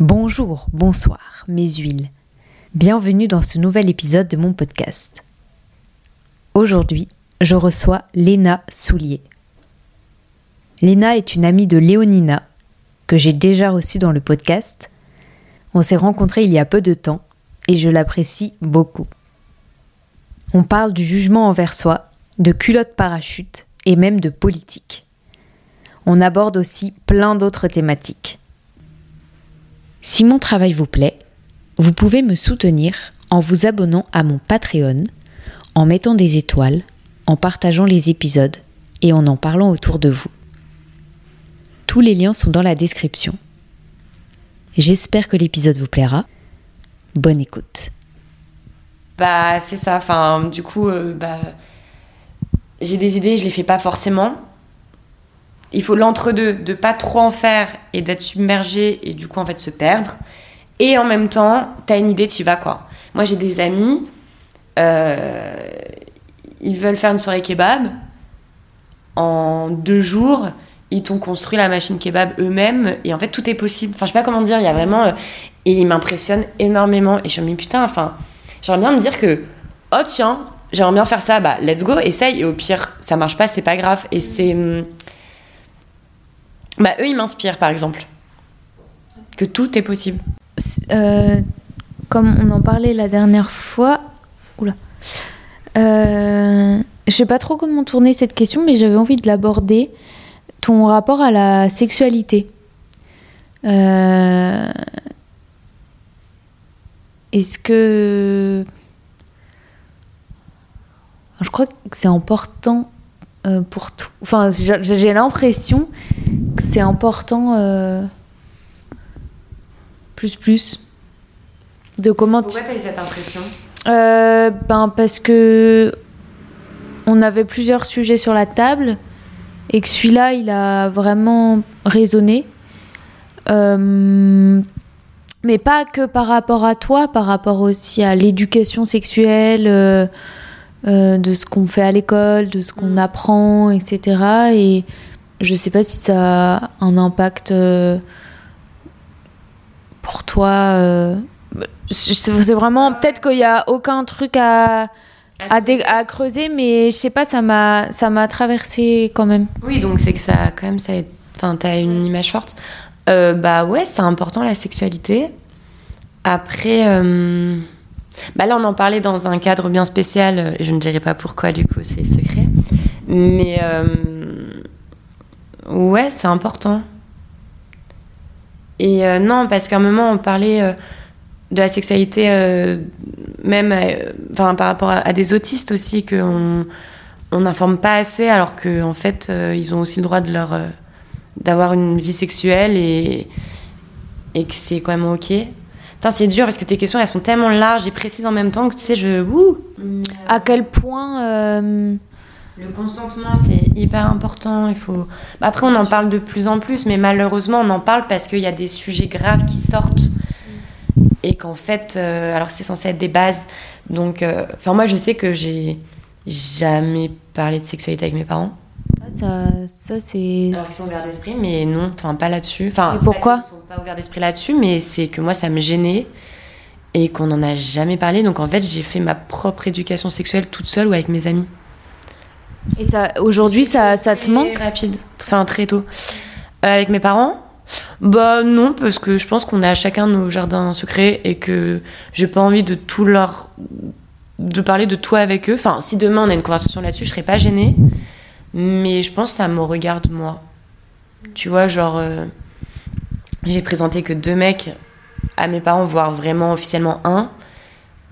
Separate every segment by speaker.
Speaker 1: Bonjour, bonsoir, mes huiles. Bienvenue dans ce nouvel épisode de mon podcast. Aujourd'hui, je reçois Léna Soulier. Léna est une amie de Léonina, que j'ai déjà reçue dans le podcast. On s'est rencontrés il y a peu de temps et je l'apprécie beaucoup. On parle du jugement envers soi, de culotte parachute et même de politique. On aborde aussi plein d'autres thématiques. Si mon travail vous plaît, vous pouvez me soutenir en vous abonnant à mon Patreon, en mettant des étoiles, en partageant les épisodes et en en parlant autour de vous. Tous les liens sont dans la description. J'espère que l'épisode vous plaira. Bonne écoute.
Speaker 2: Bah c'est ça, enfin du coup euh, bah, j'ai des idées, je les fais pas forcément. Il faut l'entre-deux, de pas trop en faire et d'être submergé et du coup en fait se perdre. Et en même temps, t'as une idée, tu vas quoi. Moi j'ai des amis, euh, ils veulent faire une soirée kebab. En deux jours, ils t'ont construit la machine kebab eux-mêmes et en fait tout est possible. Enfin je sais pas comment dire, il y a vraiment... euh, et ils m'impressionnent énormément et je me dis putain, enfin j'aimerais bien me dire que oh tiens, j'aimerais bien faire ça, bah let's go, essaye et au pire ça marche pas, c'est pas grave. Et c'est... hum, Bah eux ils m'inspirent par exemple. Que tout est possible.
Speaker 1: Euh, comme on en parlait la dernière fois, oula, euh, je sais pas trop comment tourner cette question, mais j'avais envie de l'aborder. Ton rapport à la sexualité. Euh, Est-ce que je crois que c'est important euh, pour tout. Enfin, j'ai l'impression que c'est important. euh, plus plus de comment tu...
Speaker 2: t'as eu cette impression?
Speaker 1: Euh, ben parce que on avait plusieurs sujets sur la table et que celui-là il a vraiment résonné mais pas que par rapport à toi par rapport aussi à l'éducation sexuelle euh, de ce qu'on fait à l'école de ce qu'on
Speaker 2: Mm.
Speaker 1: apprend etc et je sais pas si ça a un impact euh, pour toi euh, c'est vraiment peut-être qu'il y a aucun truc à à, creuser mais je sais pas ça m'a ça m'a traversé quand même
Speaker 2: Oui, donc c'est que ça, quand même, ça, enfin, t'as une image forte. Euh, bah ouais, c'est important la sexualité. Après, euh, bah là, on en parlait dans un cadre bien spécial. euh, Je ne dirai pas pourquoi, du coup, c'est secret. Mais euh, ouais, c'est important. Et euh, non, parce qu'à un moment, on parlait euh, de la sexualité, même enfin, par rapport à, des autistes aussi, qu'on on n'informe pas assez, alors qu'en en fait, ils ont aussi le droit de leur d'avoir une vie sexuelle et, et que c'est quand même ok. C'est dur parce que tes questions, elles sont tellement larges et précises en même temps que tu sais, je... Ouh
Speaker 1: à quel point euh,
Speaker 2: Le consentement, c'est hyper important. Il faut. Bah, après, on en parle de plus en plus, mais malheureusement, on en parle parce qu'il y a des sujets graves qui sortent et qu'en fait, euh, alors c'est censé être des bases. Donc, euh, enfin, moi, je sais que j'ai jamais parlé de sexualité avec mes parents.
Speaker 1: Ça ça c'est
Speaker 2: Alors qu'ils sont ouverts d'esprit, mais non, enfin, pas là-dessus. Enfin,
Speaker 1: pourquoi
Speaker 2: qu'ils sont pas ouverts d'esprit là-dessus, mais c'est que moi, ça me gênait et qu'on n'en a jamais parlé. Donc, en fait, j'ai fait ma propre éducation sexuelle toute seule ou avec mes amis.
Speaker 1: et ça aujourd'hui ça ça te
Speaker 2: Très
Speaker 1: manque?
Speaker 2: rapide, enfin très tôt. Euh, avec mes parents? Bah non, parce que je pense qu'on a chacun nos jardins secrets et que j'ai pas envie de tout leur. de parler de tout avec eux. Enfin, si demain on a une conversation là-dessus, je serais pas gênée. Mais je pense que ça me regarde moi. Tu vois, genre. euh, j'ai présenté que deux mecs à mes parents, voire vraiment officiellement un.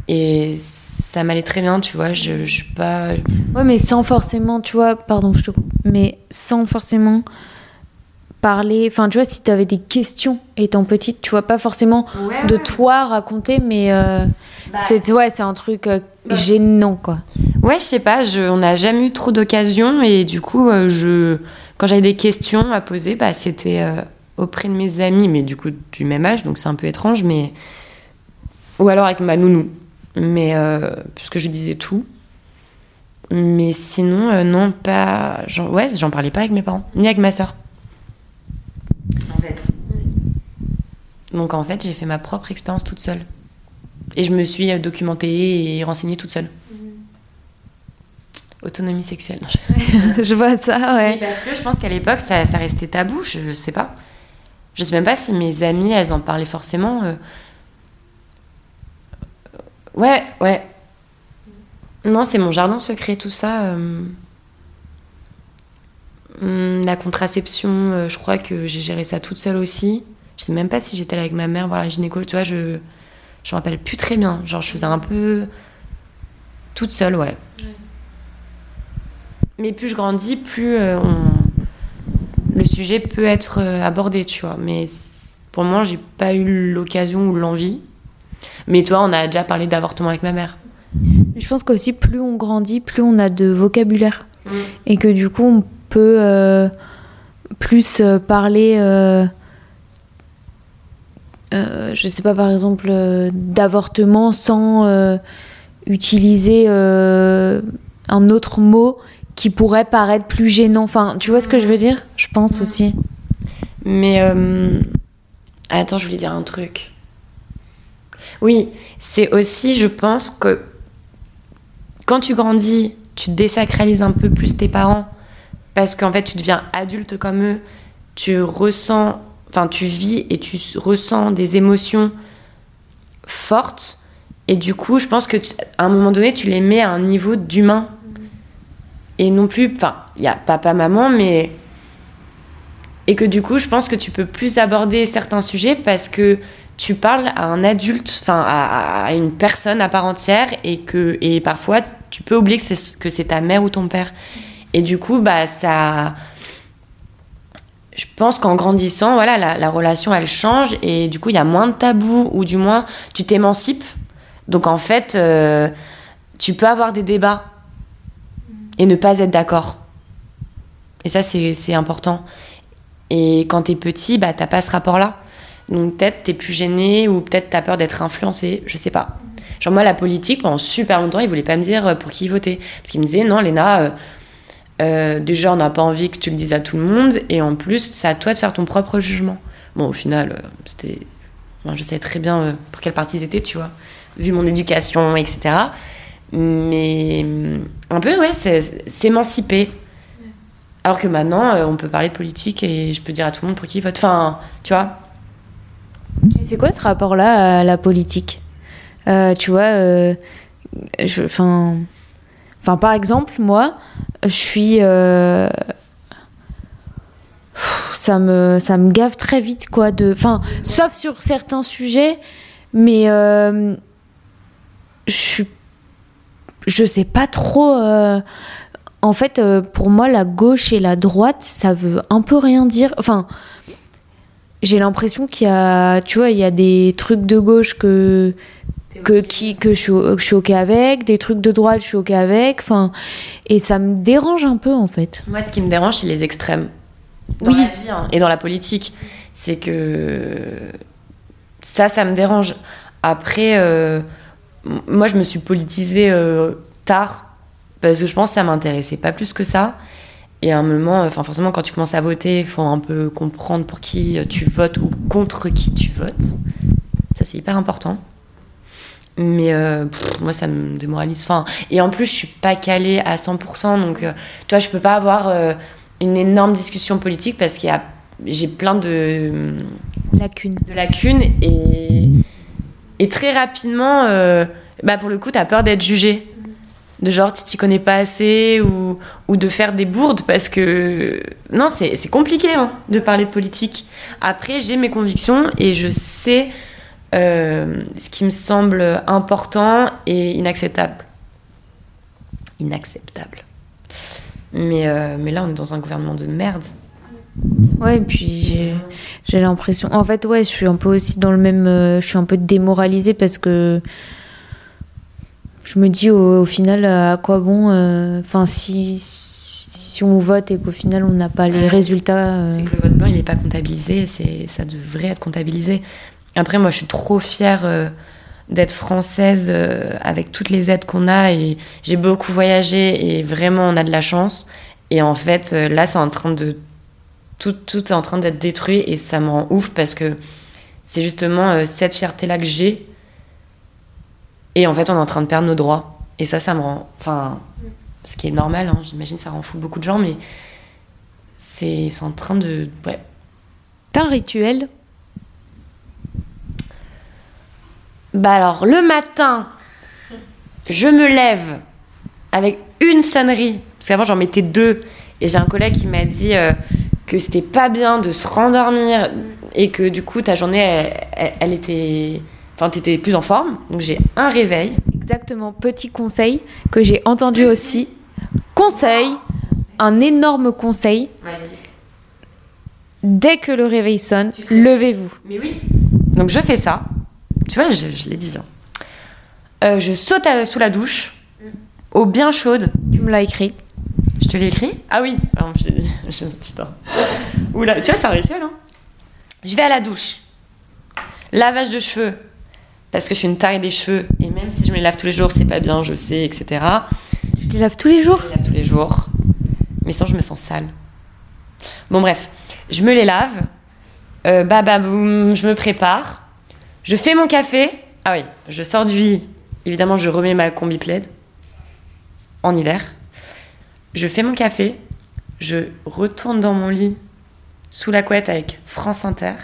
Speaker 2: Et ça m'allait très bien, tu vois. Je, je suis pas.
Speaker 1: ouais mais sans forcément tu vois pardon je te coupe mais sans forcément parler enfin tu vois si tu avais des questions étant petite tu vois pas forcément de toi raconter mais euh, c'est ouais c'est un truc euh, gênant quoi
Speaker 2: Ouais, je sais pas, je, on n'a jamais eu trop d'occasions et du coup, euh, je, quand j'avais des questions à poser, bah, c'était euh, auprès de mes amis, mais du coup du même âge, donc c'est un peu étrange, mais ou alors avec ma nounou, mais euh, puisque je disais tout. Mais sinon, euh, non, pas. Ouais, j'en parlais pas avec mes parents, ni avec ma sœur. En fait. Donc en fait, j'ai fait ma propre expérience toute seule. Et je me suis documentée et renseignée toute seule. Autonomie sexuelle.
Speaker 1: je vois ça, ouais.
Speaker 2: parce que je pense qu'à l'époque, ça, ça, restait tabou, je sais pas. Je sais même pas si mes amies, elles en parlaient forcément. Euh. Ouais, ouais. Non, c'est mon jardin secret, tout ça. Euh. Hum, la contraception, euh, je crois que j'ai géré ça toute seule aussi. Je sais même pas si j'étais là avec ma mère voir la gynéco. Tu vois, je je me rappelle plus très bien. Genre, je faisais un peu toute seule, ouais. Mais plus je grandis, plus euh, le sujet peut être euh, abordé, tu vois. Mais pour le moment, j'ai pas eu l'occasion ou l'envie. Mais toi, on a déjà parlé d'avortement avec ma mère.
Speaker 1: Je pense qu'aussi, plus on grandit, plus on a de vocabulaire. Mm. Et que du coup, on peut euh, plus parler. je sais pas, par exemple, d'avortement sans utiliser un autre mot qui pourrait paraître plus gênant. Enfin, tu vois ce que je veux dire? Je pense aussi.
Speaker 2: Mais euh, attends, je voulais dire un truc. Oui, c'est aussi, je pense que quand tu grandis, tu désacralises un peu plus tes parents parce qu'en fait, tu deviens adulte comme eux. Tu ressens, enfin, tu vis et tu ressens des émotions fortes. Et du coup, je pense que à un moment donné, tu les mets à un niveau d'humain et non plus, enfin, il y a papa, maman, mais. Et que du coup, je pense que tu peux plus aborder certains sujets parce que tu parles à un adulte, enfin, à, une personne à part entière, et que et parfois, tu peux oublier que c'est ta mère ou ton père. Et du coup, bah, ça. Je pense qu'en grandissant, voilà, la, la, relation, elle change, et du coup, il y a moins de tabous, ou du moins, tu t'émancipes. Donc, en fait, euh, tu peux avoir des débats et ne pas être d'accord. Et ça, c'est important. Et quand t'es petit, bah, t'as pas ce rapport-là. Donc peut-être t'es plus gêné ou peut-être t'as peur d'être influencé, je sais pas. Genre moi, la politique, pendant super longtemps, ils voulaient pas me dire euh, pour qui voter. Parce qu'ils me disaient, non, Léna, euh, euh, déjà, on n'a pas envie que tu le dises à tout le monde. Et en plus, c'est à toi de faire ton propre jugement. Bon, au final, c'était... je savais très bien pour quelle partie ils étaient, tu vois. Vu mon éducation, etc. Mais un peu, ouais, c'est s'émanciper. Alors que maintenant, euh, on peut parler de politique et je peux dire à tout le monde pour qui il vote. Enfin, tu vois.
Speaker 1: C'est quoi ce rapport-là à la politique? Euh, Tu vois, euh, enfin, enfin, par exemple, moi, je suis. ça me, ça me gave très vite, quoi. De, enfin, sauf sur certains sujets, mais je suis je sais pas trop. Euh, en fait, euh, pour moi, la gauche et la droite, ça veut un peu rien dire. Enfin, j'ai l'impression qu'il y a, tu vois, il y a des trucs de gauche que que, qui, que je, suis, je suis ok avec, des trucs de droite, je suis ok avec. Enfin, et ça me dérange un peu, en fait.
Speaker 2: Moi, ce qui me dérange, c'est les extrêmes. Dans oui. la vie hein, et dans la politique. C'est que ça, ça me dérange. Après. Euh, moi, je me suis politisée euh, tard parce que je pense que ça m'intéressait pas plus que ça. Et à un moment, enfin forcément, quand tu commences à voter, il faut un peu comprendre pour qui tu votes ou contre qui tu votes. Ça, c'est hyper important. Mais euh, moi, ça me démoralise. Enfin, et en plus, je suis pas calée à 100%. Donc, euh, tu vois, je peux pas avoir une énorme discussion politique parce qu'il y a j'ai plein de
Speaker 1: lacunes.
Speaker 2: De lacunes et et très rapidement, euh, bah pour le coup, tu as peur d'être jugé. De genre, tu t'y connais pas assez ou, ou, de faire des bourdes parce que. Non, c'est compliqué hein, de parler de politique. Après, j'ai mes convictions et je sais euh, ce qui me semble important et inacceptable. Inacceptable. Mais, euh, mais là, on est dans un gouvernement de merde.
Speaker 1: Ouais, et puis j'ai l'impression. En fait, ouais, je suis un peu aussi dans le même. Euh, je suis un peu démoralisée parce que je me dis au, final à quoi bon. Euh, enfin, si, si on vote et qu'au final on n'a pas les résultats.
Speaker 2: Euh. C'est que le vote blanc il n'est pas comptabilisé, ça devrait être comptabilisé. Après, moi je suis trop fière d'être française avec toutes les aides qu'on a et j'ai beaucoup voyagé et vraiment on a de la chance. Et en fait, là, c'est en train de tout, tout est en train d'être détruit et ça me rend ouf parce que C'est justement euh, cette fierté-là que j'ai. Et en fait, on est en train de perdre nos droits. Et ça, ça me rend. Enfin, ce qui est normal, hein, j'imagine, ça rend fou beaucoup de gens, mais c'est en train de. Ouais.
Speaker 1: T'as un rituel?
Speaker 2: Bah alors, le matin, je me lève avec une sonnerie. Parce qu'avant, j'en mettais deux. Et j'ai un collègue qui m'a dit euh, que c'était pas bien de se rendormir et que du coup, ta journée, elle, elle- elle était. Enfin, t'étais plus en forme. Donc, j'ai un réveil.
Speaker 1: Exactement, petit conseil que j'ai entendu aussi. Conseil, un énorme conseil. Dès que le réveil sonne, levez-vous.
Speaker 2: Mais oui. Donc, je fais ça. Tu vois, je, je l'ai dit. hein. Euh, je saute à- sous la douche, eau bien chaude.
Speaker 1: Tu me l'as écrit.
Speaker 2: L'ai écrit Ah oui. Ah, je Putain. Oula, tu vois, c'est un rituel. Hein. Je vais à la douche. Lavage de cheveux. Parce que je suis une taille des cheveux. Et même si je me les lave tous les jours, c'est pas bien, je sais, etc.
Speaker 1: Tu les laves tous les jours
Speaker 2: Je les lave tous les jours. Mais sinon, je me sens sale. Bon, bref. Je me les lave. Euh, bah, bah, boum, je me prépare. Je fais mon café. Ah oui, je sors du lit. Évidemment, je remets ma combi plaid. En hiver. Je fais mon café. Je retourne dans mon lit sous la couette avec France Inter.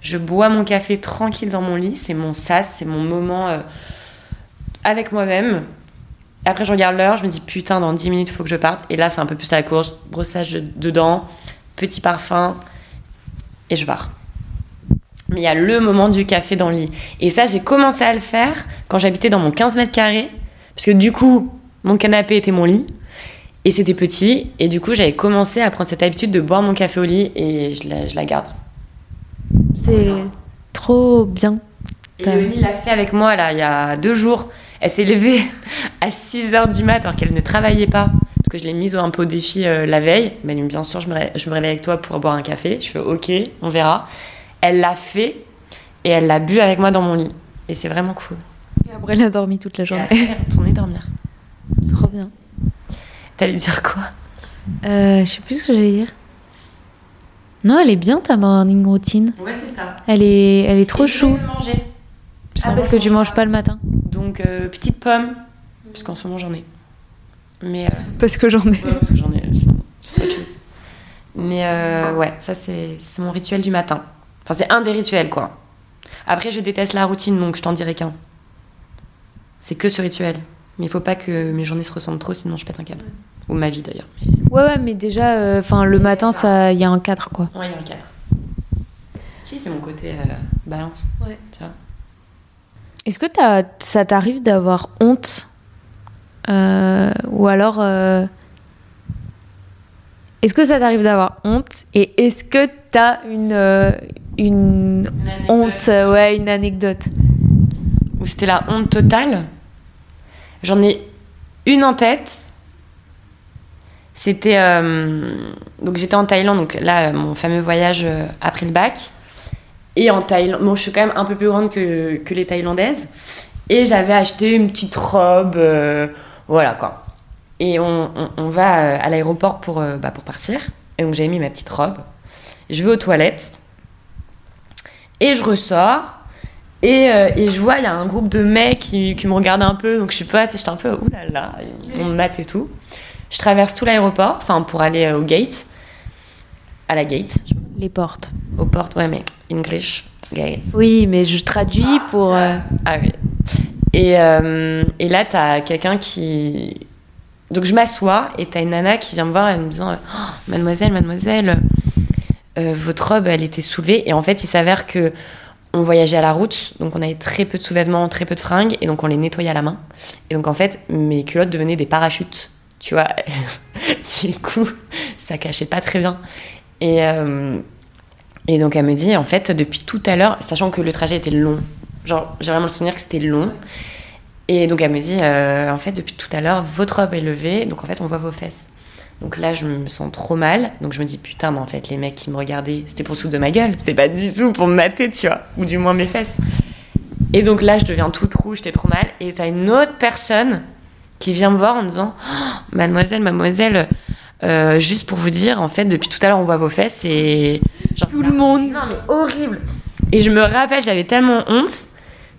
Speaker 2: Je bois mon café tranquille dans mon lit. C'est mon sas, c'est mon moment euh, avec moi-même. Après, je regarde l'heure, je me dis putain, dans 10 minutes, il faut que je parte. Et là, c'est un peu plus à la course, brossage de- dedans, petit parfum, et je pars. Mais il y a le moment du café dans le lit. Et ça, j'ai commencé à le faire quand j'habitais dans mon 15 mètres carrés, parce que du coup, mon canapé était mon lit, et c'était petit, et du coup, j'avais commencé à prendre cette habitude de boire mon café au lit, et je la, je la garde.
Speaker 1: C'est trop bien.
Speaker 2: Et Léonie l'a fait avec moi, là, il y a deux jours. Elle s'est levée à 6 h du mat alors qu'elle ne travaillait pas. Parce que je l'ai mise un peu au défi euh, la veille. Elle m'a dit, bien sûr, je me, ré- je me réveille avec toi pour boire un café. Je fais, ok, on verra. Elle l'a fait et elle l'a bu avec moi dans mon lit. Et c'est vraiment cool.
Speaker 1: Et après, elle a dormi toute la
Speaker 2: Et
Speaker 1: journée.
Speaker 2: après, elle est retournée dormir.
Speaker 1: trop bien.
Speaker 2: T'allais dire quoi?
Speaker 1: Euh, je sais plus ce que j'allais dire. Non, elle est bien ta morning routine.
Speaker 2: Ouais, c'est ça.
Speaker 1: Elle est, elle est trop chou.
Speaker 2: manger.
Speaker 1: Ah, parce que tu manges pas le matin.
Speaker 2: Donc, euh, petite pomme. Parce qu'en ce moment, j'en ai. Mais. euh,
Speaker 1: Parce que j'en ai.
Speaker 2: Ouais, parce que j'en ai, c'est autre chose. Mais euh, ouais, ça c'est c'est mon rituel du matin. Enfin, c'est un des rituels, quoi. Après, je déteste la routine, donc je t'en dirai qu'un. C'est que ce rituel. Mais il faut pas que mes journées se ressemblent trop, sinon je pète un câble. Ou ma vie d'ailleurs. Mais...
Speaker 1: Ouais, ouais, mais déjà, enfin, le matin, ça, il y a un cadre, quoi.
Speaker 2: Ouais, il y a un cadre. Si, c'est mon côté euh, balance.
Speaker 1: Ouais. Est-ce que t'as- ça t'arrive d'avoir honte Euh, Ou alors. euh, Est-ce que ça t'arrive d'avoir honte Et est-ce que t'as une, euh, une honte, euh, ouais, une anecdote?
Speaker 2: Où c'était la honte totale? J'en ai une en tête. C'était. euh, donc j'étais en Thaïlande, donc là, euh, mon fameux voyage euh, après le bac. Et en Thaïlande. Bon, je suis quand même un peu plus grande que, les Thaïlandaises. Et j'avais acheté une petite robe. voilà quoi. Et on, on- va à l'aéroport pour, bah, pour partir. Et donc j'avais mis ma petite robe. Je vais aux toilettes. Et je ressors. Et, euh, et je vois, il y a un groupe de mecs qui, qui me regardent un peu, donc je sais pas, j'étais un peu, oulala, on me mate et tout. Je traverse tout l'aéroport, enfin pour aller euh, au gate, à la gate,
Speaker 1: Les portes.
Speaker 2: aux portes, ouais, mais English, gate.
Speaker 1: Oui, mais je traduis pour. euh,
Speaker 2: Ah oui. Et, euh, et là, t'as quelqu'un qui. Donc je m'assois et t'as une nana qui vient me voir en me disant Oh, Mademoiselle, mademoiselle, votre robe, elle était soulevée. Et en fait, il s'avère que on voyageait à la route, donc on avait très peu de sous-vêtements, très peu de fringues, et donc on les nettoyait à la main. Et donc en fait, mes culottes devenaient des parachutes, tu vois. du coup, ça cachait pas très bien. Et, euh, et donc elle me dit, en fait, depuis tout à l'heure, sachant que le trajet était long, genre j'ai vraiment le souvenir que c'était long. Et donc elle me dit, euh, en fait, depuis tout à l'heure, votre robe est levée, donc en fait, on voit vos fesses. Donc là, je me sens trop mal. Donc je me dis, putain, mais en fait, les mecs qui me regardaient, c'était pour foutre de ma gueule. C'était pas du tout pour me mater, tu vois. Ou du moins mes fesses. Et donc là, je deviens toute rouge, j'étais trop mal. Et t'as une autre personne qui vient me voir en me disant, Oh, mademoiselle, mademoiselle, euh, juste pour vous dire, en fait, depuis tout à l'heure, on voit vos fesses et. Genre,
Speaker 1: Tout le monde.
Speaker 2: Non, mais horrible. Et je me rappelle, j'avais tellement honte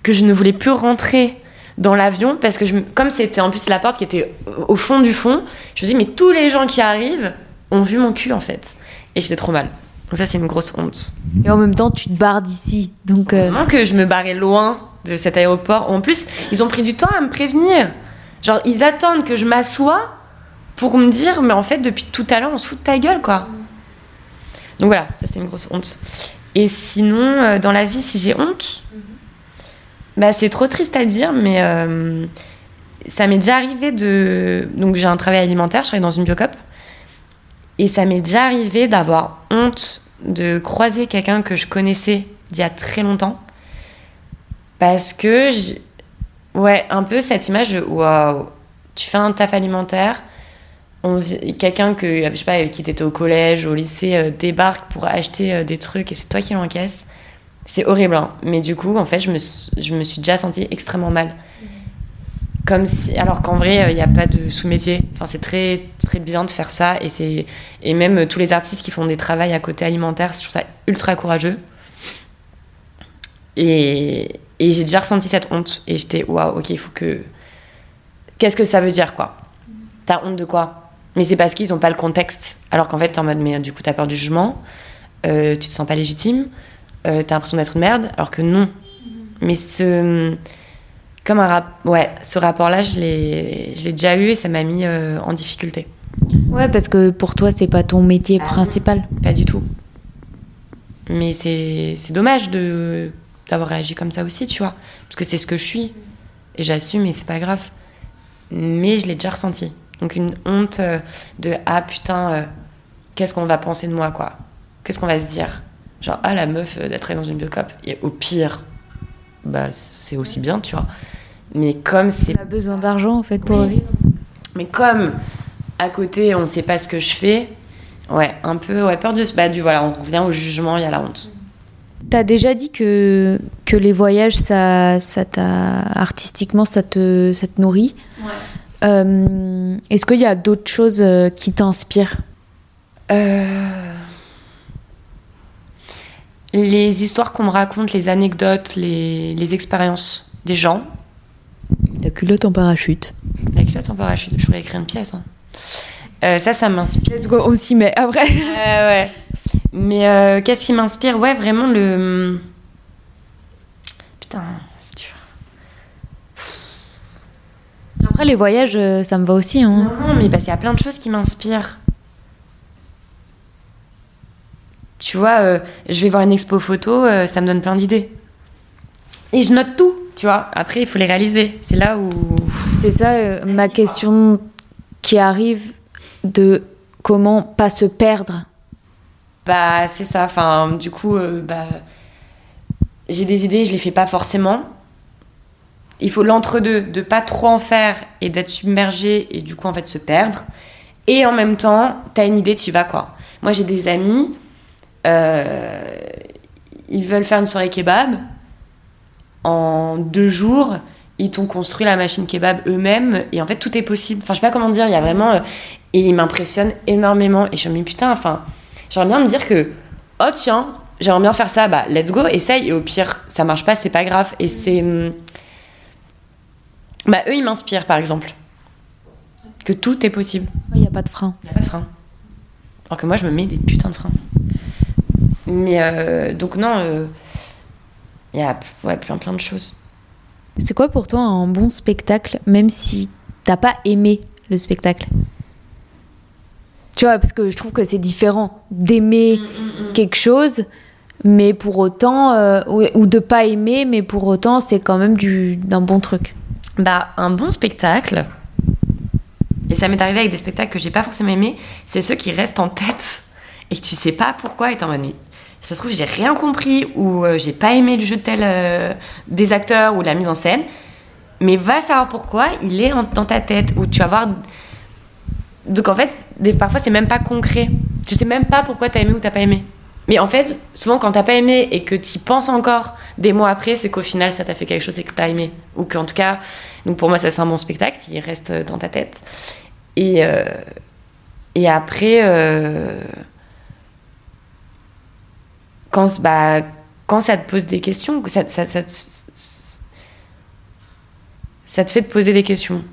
Speaker 2: que je ne voulais plus rentrer dans l'avion parce que je, comme c'était en plus la porte qui était au fond du fond, je me dis mais tous les gens qui arrivent ont vu mon cul en fait. Et j'étais trop mal. Donc ça c'est une grosse honte.
Speaker 1: Et en même temps tu te barres d'ici. Donc euh...
Speaker 2: que je me barrais loin de cet aéroport. En plus ils ont pris du temps à me prévenir. Genre ils attendent que je m'assoie pour me dire mais en fait depuis tout à l'heure on se fout de ta gueule quoi. Donc voilà, ça c'était une grosse honte. Et sinon, euh, dans la vie, si j'ai honte, bah, c'est trop triste à dire, mais euh, ça m'est déjà arrivé de. Donc j'ai un travail alimentaire, je travaille dans une biocop. Et ça m'est déjà arrivé d'avoir honte de croiser quelqu'un que je connaissais d'il y a très longtemps. Parce que, ouais, un peu cette image de waouh, tu fais un taf alimentaire, quelqu'un que qui était au collège au lycée euh, débarque pour acheter euh, des trucs et c'est toi qui l'encaisse c'est horrible hein. mais du coup en fait je me, je me suis déjà sentie extrêmement mal. Comme si alors qu'en vrai il n'y a pas de sous-métier. Enfin c'est très très bien de faire ça et et même euh, tous les artistes qui font des travails à côté alimentaire je trouve ça ultra courageux. Et, et j'ai déjà ressenti cette honte et j'étais waouh ok il faut que qu'est-ce que ça veut dire quoi? T'as honte de quoi? Mais c'est parce qu'ils n'ont pas le contexte. Alors qu'en fait, t'es en mode, mais du coup, t'as peur du jugement, euh, tu te sens pas légitime, euh, t'as l'impression d'être une merde, alors que non. Mais ce. Comme un rap... ouais, ce rapport-là, je l'ai déjà eu et ça m'a mis euh, en difficulté.
Speaker 1: Ouais, parce que pour toi, c'est pas ton métier
Speaker 2: Ah
Speaker 1: principal.
Speaker 2: Pas du tout. Mais c'est dommage de d'avoir réagi comme ça aussi, tu vois. Parce que c'est ce que je suis. Et j'assume et c'est pas grave. Mais je l'ai déjà ressenti. Donc une honte euh, de ah putain, euh, qu'est-ce qu'on va penser de moi quoi Qu'est-ce qu'on va se dire? Genre ah la meuf euh, d'être dans une biocop. Et au pire, bah c'est aussi bien, tu vois. Mais comme c'est
Speaker 1: T'as besoin d'argent en fait pour
Speaker 2: Oui.
Speaker 1: vivre.
Speaker 2: mais comme à côté on sait pas ce que je fais, ouais, un peu ouais, peur de bah du voilà, on revient au jugement, il y a la honte.
Speaker 1: T'as déjà dit que, que les voyages, ça, ça t'a artistiquement, ça te, ça te nourrit. Euh, Est-ce qu'il y a d'autres choses euh, qui t'inspirent?
Speaker 2: Euh, Les histoires qu'on me raconte, les anecdotes, les, les expériences des gens.
Speaker 1: La culotte en parachute.
Speaker 2: La culotte en parachute, je pourrais écrire une pièce. hein. Euh, ça, ça m'inspire.
Speaker 1: Let's go aussi, mais après.
Speaker 2: Ouais, ouais. Mais euh, qu'est-ce qui m'inspire? Ouais, vraiment le. Putain, c'est dur.
Speaker 1: Après, les voyages, euh, ça me va aussi. Hein.
Speaker 2: Non, non, mais parce qu'il y a plein de choses qui m'inspirent. Tu vois, euh, je vais voir une expo photo, euh, ça me donne plein d'idées. Et je note tout, tu vois. Après, il faut les réaliser. C'est là où.
Speaker 1: C'est ça euh, ma question qui arrive de comment pas se perdre.
Speaker 2: Bah, c'est ça. Enfin, du coup, bah, j'ai des idées, je les fais pas forcément. Il faut l'entre-deux, de pas trop en faire et d'être submergé et du coup, en fait, se perdre. Et en même temps, t'as une idée, t'y vas, quoi. Moi, j'ai des amis, euh, ils veulent faire une soirée kebab. En deux jours, ils t'ont construit la machine kebab eux-mêmes. Et en fait, tout est possible. Enfin, je sais pas comment dire, il y a vraiment. euh, et ils m'impressionnent énormément. Et je me dis, putain, enfin, j'aimerais bien me dire que, oh tiens, j'aimerais bien faire ça, bah let's go, essaye. Et au pire, ça marche pas, c'est pas grave. Et c'est. hum, Bah, eux, ils m'inspirent, par exemple. Que tout est possible.
Speaker 1: Il n'y a pas de frein.
Speaker 2: Il n'y a pas de frein. Alors que moi, je me mets des putains de freins. Mais euh, donc, non, il y a ouais, plein, plein de choses.
Speaker 1: C'est quoi pour toi un bon spectacle, même si t'as pas aimé le spectacle? Tu vois, parce que je trouve que c'est différent d'aimer quelque chose, mais pour autant, euh, ou, ou de pas aimer, mais pour autant, c'est quand même du- d'un bon truc.
Speaker 2: Bah, un bon spectacle, et ça m'est arrivé avec des spectacles que j'ai pas forcément aimés, c'est ceux qui restent en tête et que tu sais pas pourquoi, et t'es en mode, mais ça se trouve, j'ai rien compris, ou euh, j'ai pas aimé le jeu de tel euh, des acteurs ou la mise en scène, mais va savoir pourquoi il est dans ta tête, ou tu vas voir. Donc en fait, des, parfois c'est même pas concret. Tu sais même pas pourquoi t'as aimé ou t'as pas aimé. Mais en fait, souvent quand t'as pas aimé et que t'y penses encore des mois après, c'est qu'au final ça t'a fait quelque chose et que t'as aimé. Ou qu'en tout cas, donc pour moi ça c'est un bon spectacle s'il reste dans ta tête. Et, euh, et après, euh, quand, bah, quand ça te pose des questions, ça, te, fait te poser des questions.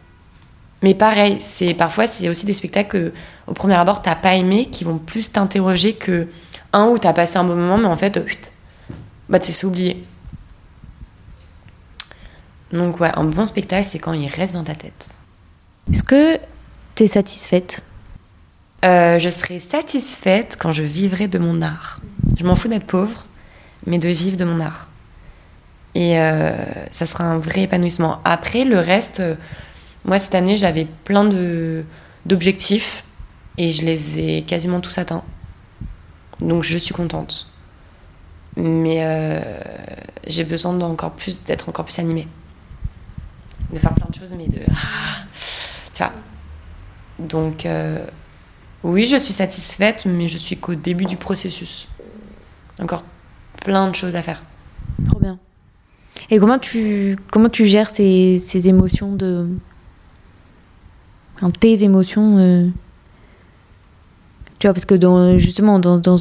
Speaker 2: Mais pareil, c'est parfois c'est aussi des spectacles que au premier abord t'as pas aimé qui vont plus t'interroger que un où t'as passé un bon moment mais en fait oh, bah sais oublié. Donc ouais, un bon spectacle c'est quand il reste dans ta tête.
Speaker 1: Est-ce que tu es satisfaite?
Speaker 2: Euh, Je serai satisfaite quand je vivrai de mon art. Je m'en fous d'être pauvre, mais de vivre de mon art. Et euh, ça sera un vrai épanouissement. Après, le reste, euh, moi, cette année, j'avais plein de, d'objectifs et je les ai quasiment tous atteints. Donc, je suis contente. Mais j'ai besoin d'encore plus, d'être encore plus animée. De faire plein de choses, mais de. Ah. Donc, oui, je suis satisfaite, mais je suis qu'au début du processus. Encore plein de choses à faire.
Speaker 1: Trop bien. Et comment tu, comment tu gères ces, ces émotions de. Enfin, tes émotions euh, Tu vois, parce que dans, justement, dans, dans,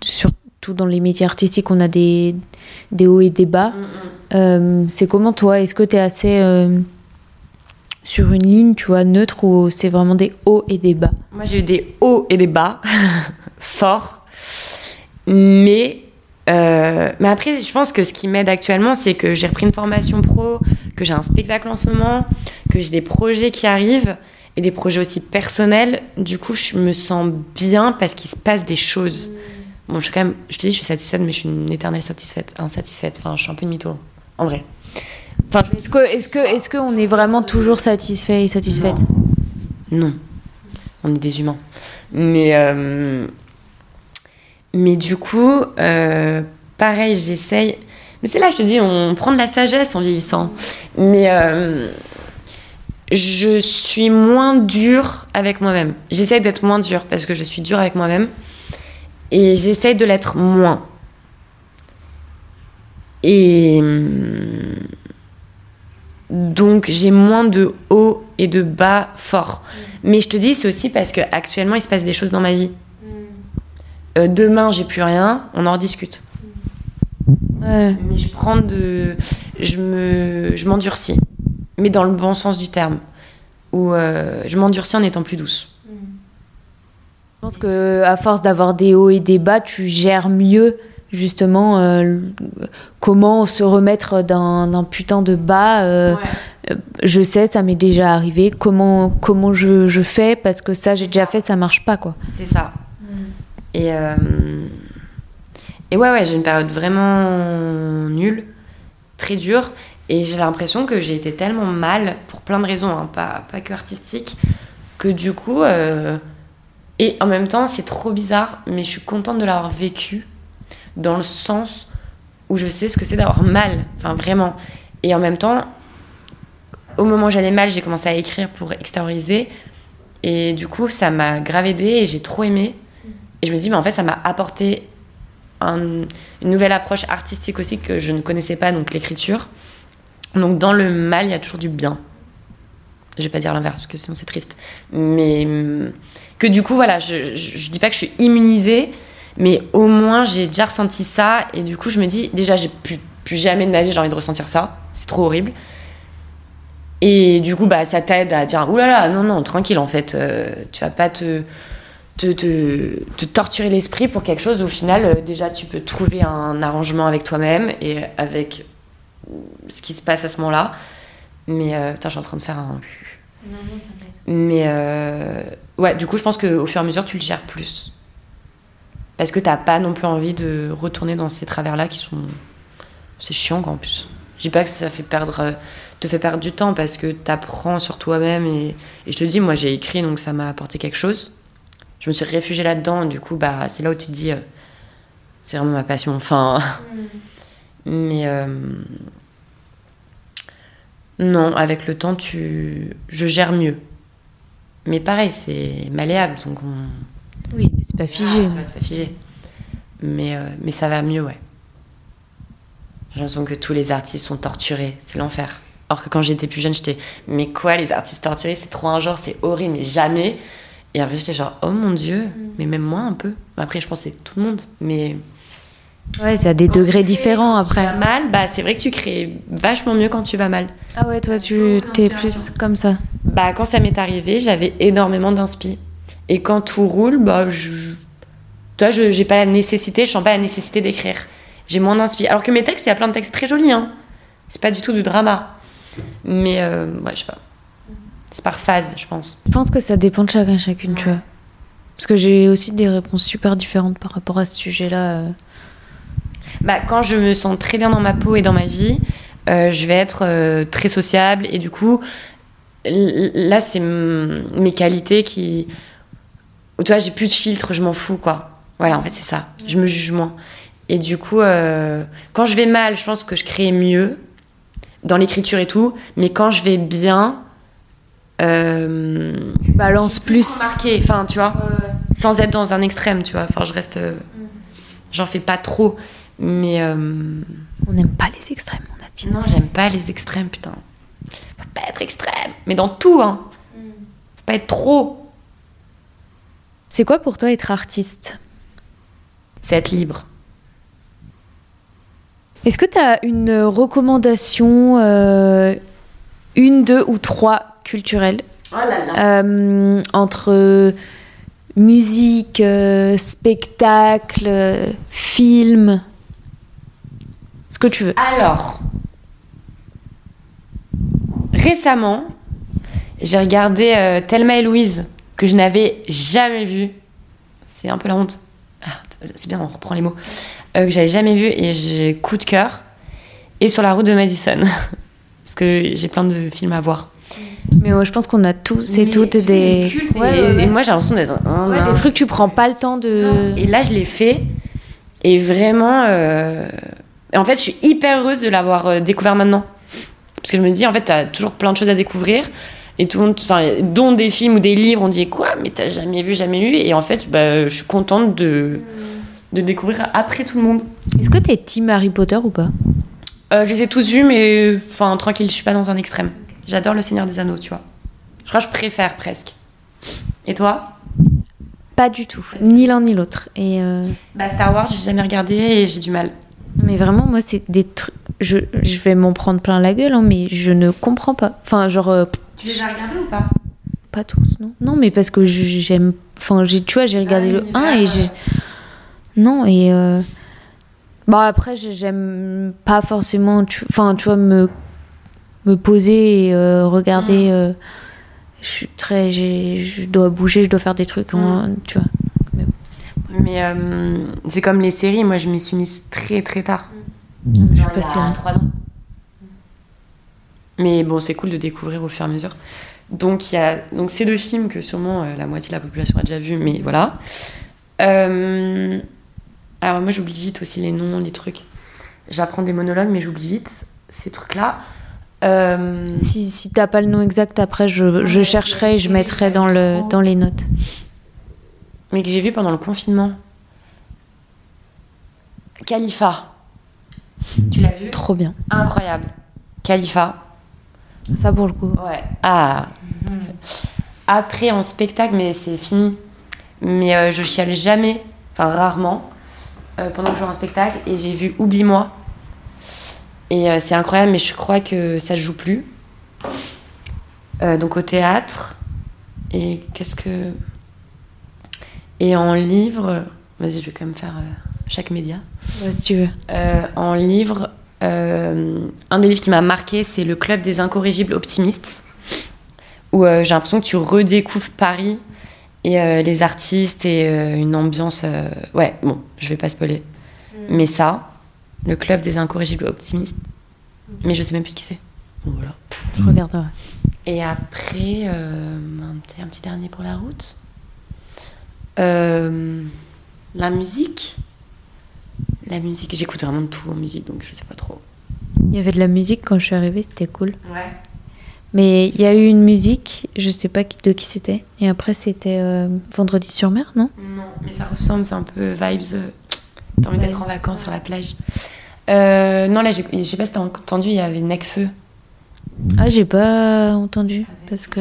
Speaker 1: surtout dans les métiers artistiques, on a des, des hauts et des bas. Mm, mm. Euh, c'est comment toi Est-ce que tu es assez euh, sur une ligne, tu vois, neutre ou c'est vraiment des hauts et des bas?
Speaker 2: Moi, j'ai eu des hauts et des bas, forts. Mais euh, mais après, je pense que ce qui m'aide actuellement, c'est que j'ai repris une formation pro, que j'ai un spectacle en ce moment, que j'ai des projets qui arrivent et des projets aussi personnels. Du coup, je me sens bien parce qu'il se passe des choses. Bon, je suis quand même, je te dis, je suis satisfaite, mais je suis une éternelle satisfaite, insatisfaite. Enfin, je suis un peu une mytho, en vrai.
Speaker 1: Enfin, est-ce que, est-ce que, est-ce qu'on est vraiment toujours satisfait et satisfaite?
Speaker 2: Non. non. On est des humains. Mais euh, mais du coup, euh, pareil, j'essaye. Mais c'est là, je te dis, on prend de la sagesse en vieillissant. Mais euh, je suis moins dure avec moi-même. J'essaye d'être moins dure parce que je suis dure avec moi-même. Et j'essaye de l'être moins. Et donc j'ai moins de hauts et de bas forts. Mais je te dis, c'est aussi parce qu'actuellement, il se passe des choses dans ma vie. Euh, demain j'ai plus rien, on en rediscute. Mais je prends de. Je me. Je m'endurcis. Mais dans le bon sens du terme. Où euh, je m'endurcis en étant plus douce.
Speaker 1: Je pense que à force d'avoir des hauts et des bas, tu gères mieux justement euh, comment se remettre d'un putain de bas. Je sais, ça m'est déjà arrivé. Comment, comment je, je fais? Parce que ça, j'ai déjà fait, ça marche pas quoi.
Speaker 2: C'est ça. Et, euh, et ouais, ouais, j'ai une période vraiment nulle, très dure. Et j'ai l'impression que j'ai été tellement mal, pour plein de raisons, hein, pas, pas que artistique, que du coup. Euh, et en même temps, c'est trop bizarre, mais je suis contente de l'avoir vécu dans le sens où je sais ce que c'est d'avoir mal. Enfin, vraiment. Et en même temps, au moment où j'allais mal, j'ai commencé à écrire pour extérioriser. Et du coup, ça m'a grave aidé et j'ai trop aimé. Et je me dit, mais en fait, ça m'a apporté une nouvelle approche artistique aussi que je ne connaissais pas, donc l'écriture. Donc dans le mal, il y a toujours du bien. Je vais pas dire l'inverse parce que sinon c'est triste. Mais que du coup, voilà, je, je, dis pas que je suis immunisée, mais au moins j'ai déjà ressenti ça. Et du coup, je me dis, déjà, j'ai plus, plus jamais de ma vie j'ai envie de ressentir ça. C'est trop horrible. Et du coup, bah, ça t'aide à dire, oulala, non, non, tranquille, en fait, euh, tu vas pas te te, te, torturer l'esprit pour quelque chose au final, euh, déjà, tu peux trouver un arrangement avec toi-même et avec ce qui se passe à ce moment-là. Mais, euh, je suis en train de faire un. Non, non, Mais, euh, ouais, du coup, je pense qu'au fur et à mesure, tu le gères plus. Parce que t'as pas non plus envie de retourner dans ces travers-là qui sont. C'est chiant, quoi, en plus. Je dis pas que ça fait perdre, euh, te fait perdre du temps parce que t'apprends sur toi-même et, et je te dis, moi, j'ai écrit, donc ça m'a apporté quelque chose je me suis réfugiée là-dedans. Du coup, bah, c'est là où tu te dis, euh, c'est vraiment ma passion. Enfin, mm. mais euh, non, avec le temps, tu, je gère mieux. Mais pareil, c'est malléable, donc on.
Speaker 1: Oui, mais c'est pas figé.
Speaker 2: Ah, c'est pas figé. Mais, euh, mais ça va mieux, ouais. J'ai l'impression que tous les artistes sont torturés, c'est l'enfer. Alors que quand j'étais plus jeune, j'étais, mais quoi, les artistes torturés, c'est trop un genre, c'est horrible, mais jamais et après, j'étais genre, oh mon Dieu, mm. mais même moi un peu. Après, je c'est tout le monde. Mais,
Speaker 1: Ouais, c'est à des degrés différents
Speaker 2: Quand tu
Speaker 1: après.
Speaker 2: vas mal, bah c'est vrai que tu crées vachement mieux quand tu vas mal.
Speaker 1: Ah ouais, toi, tu t'es plus comme ça.
Speaker 2: Bah quand ça m'est arrivé, j'avais énormément d'inspi. Et quand tout roule, bah je, je- toi, je j'ai pas la nécessité, je sens pas la nécessité d'écrire. J'ai moins d'inspi. Alors que mes textes, il y a plein de textes très jolis, hein. C'est pas du tout du drama. Mais euh, ouais, je sais pas. C'est par phase, je pense.
Speaker 1: Je pense que ça dépend de chacun, chacune, tu vois. Parce que j'ai aussi des réponses super différentes par rapport à ce sujet-là. euh.
Speaker 2: Bah, quand je me sens très bien dans ma peau et dans ma vie, euh, je vais être euh, très sociable et du coup, là, c'est mes qualités qui. Tu vois, j'ai plus de filtre, je m'en fous, quoi. Voilà, en fait, c'est ça. Je me juge moins. Et du coup, euh, quand je vais mal, je pense que je crée mieux dans l'écriture et tout. Mais quand je vais bien. Euh,
Speaker 1: Tu balances plus.
Speaker 2: marqué, enfin, tu vois, sans être dans un extrême, tu vois. Enfin, je reste. euh, J'en fais pas trop. Mais. euh,
Speaker 1: On n'aime pas les extrêmes, on a dit.
Speaker 2: non, j'aime pas les extrêmes, putain. Faut pas être extrême. Mais dans tout, hein. Faut pas être trop.
Speaker 1: C'est quoi pour toi être artiste?
Speaker 2: C'est être libre.
Speaker 1: Est-ce que tu as une recommandation, euh, une, deux ou trois culturelles
Speaker 2: Oh là là.
Speaker 1: euh, entre musique, euh, spectacle, euh, film, ce que tu veux?
Speaker 2: Alors. Récemment, j'ai regardé Thelma et Louise, que je n'avais jamais vu. C'est un peu la honte. Ah, c'est bien, on reprend les mots. Euh, que j'avais jamais vu et j'ai coup de cœur. Et sur la route de Madison. Parce que j'ai plein de films à voir.
Speaker 1: Mais ouais, je pense qu'on a tous et
Speaker 2: Mais
Speaker 1: toutes des...
Speaker 2: culte et-
Speaker 1: Ouais, ouais, ouais.
Speaker 2: et moi j'ai l'impression d'être un-
Speaker 1: Ouais, des trucs tu prends pas le temps de...
Speaker 2: Et là, je l'ai fait. Et vraiment. euh, et en fait, je suis hyper heureuse de l'avoir euh, découvert maintenant. Parce que je me dis, en fait, t'as toujours plein de choses à découvrir. Et tout le monde. Enfin, dont des films ou des livres, on dit quoi? Mais t'as jamais vu, jamais lu? Et en fait, bah, je suis contente de, de découvrir après tout le monde.
Speaker 1: Est-ce que t'es team Harry Potter ou pas?
Speaker 2: Euh, je les ai tous vus, mais. Enfin, tranquille, je suis pas dans un extrême. J'adore Le Seigneur des Anneaux, tu vois. Je crois que je préfère presque. Et toi?
Speaker 1: Pas du tout, ni l'un ni l'autre. Et euh,
Speaker 2: Bah, Star Wars, j'ai jamais regardé et j'ai du mal.
Speaker 1: Mais vraiment, moi, c'est des trucs... Je, je vais m'en prendre plein la gueule, hein, mais je ne comprends pas. Enfin, genre, euh,
Speaker 2: Tu les as regardés ou pas?
Speaker 1: Pas tous, non Non, mais parce que j'aime... Enfin, tu vois, j'ai regardé
Speaker 2: Ah,
Speaker 1: le 1 et j'ai... Non, et... Euh... Bon, après, j'ai- j'aime pas forcément... tu- Enfin, tu vois, me, me poser et euh, regarder...
Speaker 2: Mm.
Speaker 1: euh, Je suis très... Je dois bouger, je dois faire des trucs, en- tu vois.
Speaker 2: Mais euh, c'est comme les séries, moi je m'y suis mise très très tard.
Speaker 1: Je suis
Speaker 2: Genre,
Speaker 1: pas
Speaker 2: il y a
Speaker 1: série.
Speaker 2: trois ans. Mais bon, c'est cool de découvrir au fur et à mesure. Donc il y a donc ces deux films que sûrement euh, la moitié de la population a déjà vu, mais voilà. Euh, alors moi j'oublie vite aussi les noms, les trucs. J'apprends des monologues, mais j'oublie vite ces trucs-là. Euh,
Speaker 1: Si, si t'as pas le nom exact, après, je, je chercherai et je mettrai dans, le, dans les notes.
Speaker 2: mais que j'ai vu pendant le confinement. Khalifa. Tu l'as vu?
Speaker 1: Trop bien.
Speaker 2: Incroyable. Khalifa.
Speaker 1: Ça, pour le coup.
Speaker 2: Ouais. Ah. Après, en spectacle, mais c'est fini. Mais euh, je chiale jamais, enfin rarement, pendant que je joue un spectacle. Et j'ai vu Oublie-moi. Et euh, c'est incroyable, mais je crois que ça se joue plus. Euh, donc au théâtre. Et qu'est-ce que. Et en livre. Vas-y, je vais quand même faire euh, chaque média.
Speaker 1: Ouais, si tu veux.
Speaker 2: Euh, en livre, euh, un des livres qui m'a marqué, c'est Le Club des incorrigibles optimistes, où euh, j'ai l'impression que tu redécouvres Paris et euh, les artistes et euh, une ambiance. euh, Ouais, bon, je vais pas spoiler. Mais ça, Le Club des incorrigibles optimistes, mais je sais même plus qui c'est. Bon, voilà.
Speaker 1: Je regarderai.
Speaker 2: Et après, euh, un, petit, un petit dernier pour la route. Euh, la musique. La musique, j'écoute vraiment de tout en musique, donc je sais pas trop.
Speaker 1: Il y avait de la musique quand je suis arrivée, c'était cool.
Speaker 2: Ouais.
Speaker 1: Mais il y a eu une musique, je sais pas de qui c'était. Et après, c'était euh, Vendredi sur mer, non?
Speaker 2: Non, mais ça ressemble, c'est un peu vibes. euh, T'as envie
Speaker 1: Ouais.
Speaker 2: d'être en vacances sur la plage. Euh, non, là, je sais pas si t'as entendu, il y avait Necfeu.
Speaker 1: Ah, j'ai pas entendu. Parce que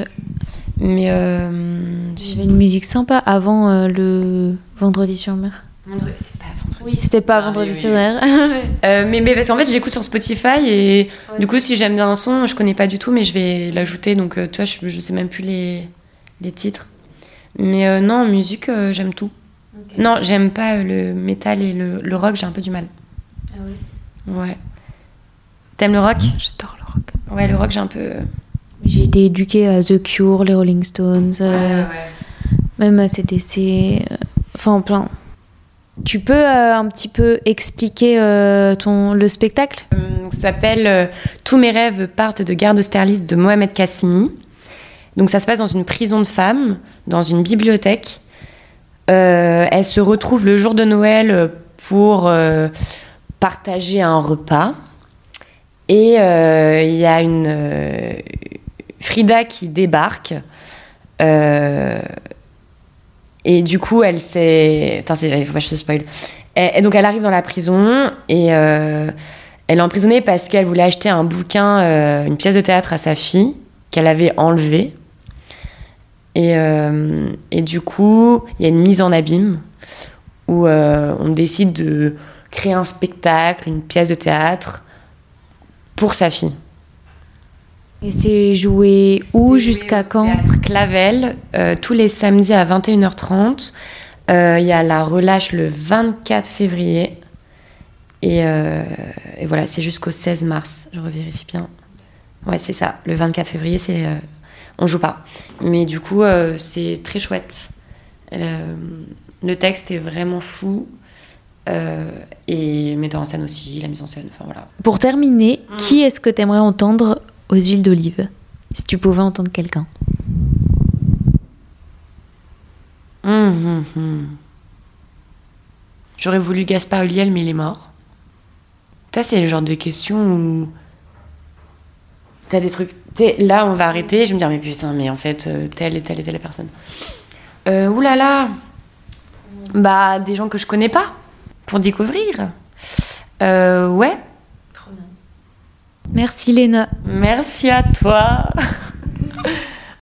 Speaker 2: Mais. Euh,
Speaker 1: y avait une musique sympa avant euh, le Vendredi sur mer.
Speaker 2: Vendredi- c'est pas
Speaker 1: Oui, c'était pas
Speaker 2: Ah,
Speaker 1: vendredi
Speaker 2: oui, oui.
Speaker 1: sur.
Speaker 2: Euh, mais, mais parce qu'en fait, j'écoute sur Spotify et du coup, si j'aime bien un son, je connais pas du tout, mais je vais l'ajouter. Donc, euh, tu vois, je, je sais même plus les, les titres. Mais euh, non, en musique, euh, j'aime tout. Non, j'aime pas le métal et le, le rock, j'ai un peu du mal. Ouais. T'aimes le rock?
Speaker 1: J'adore le rock.
Speaker 2: Ouais, le rock, j'ai un peu.
Speaker 1: J'ai été éduquée à The Cure, les Rolling Stones, euh, même à CDC, euh, enfin plein. Tu peux euh, un petit peu expliquer euh, ton, le spectacle?
Speaker 2: Euh, Ça s'appelle Tous mes rêves partent de Garde Austerlitz de Mohamed Kassimi. Donc ça se passe dans une prison de femmes, dans une bibliothèque. Elles se retrouvent le jour de Noël pour partager un repas. Et il y a une Frida qui débarque. Et du coup, elle s'est. Attends, c'est- il faut pas que je te spoil. Et, et donc, elle arrive dans la prison et euh, elle est emprisonnée parce qu'elle voulait acheter un bouquin, euh, une pièce de théâtre à sa fille qu'elle avait enlevée. Et, euh, et du coup, il y a une mise en abîme où euh, on décide de créer un spectacle, une pièce de théâtre pour sa fille.
Speaker 1: Et c'est joué où jusqu'à quand?
Speaker 2: Théâtre Clavel, euh, tous les samedis à 21h30. Euh, Il y a la relâche le 24 février. Et, euh, et voilà, c'est jusqu'au 16 mars. Je revérifie bien. Ouais, c'est ça. Le 24 février, c'est on joue pas. Mais du coup, c'est très chouette. Le texte est vraiment fou. Euh, et metteur en scène aussi, la mise en scène. Enfin voilà.
Speaker 1: Pour terminer,
Speaker 2: Mm.
Speaker 1: qui est-ce que tu aimerais entendre aux huiles d'olive? Si tu pouvais entendre quelqu'un.
Speaker 2: J'aurais voulu Gaspard Ulliel, mais il est mort. Ça, c'est le genre de question où. T'as des trucs. là, on va arrêter. Je vais me dire, mais putain, mais en fait, euh, telle et telle et telle personne. Euh, oulala Bah, des gens que je connais pas. Pour découvrir. Euh, ouais.
Speaker 1: Merci Léna.
Speaker 2: Merci à toi.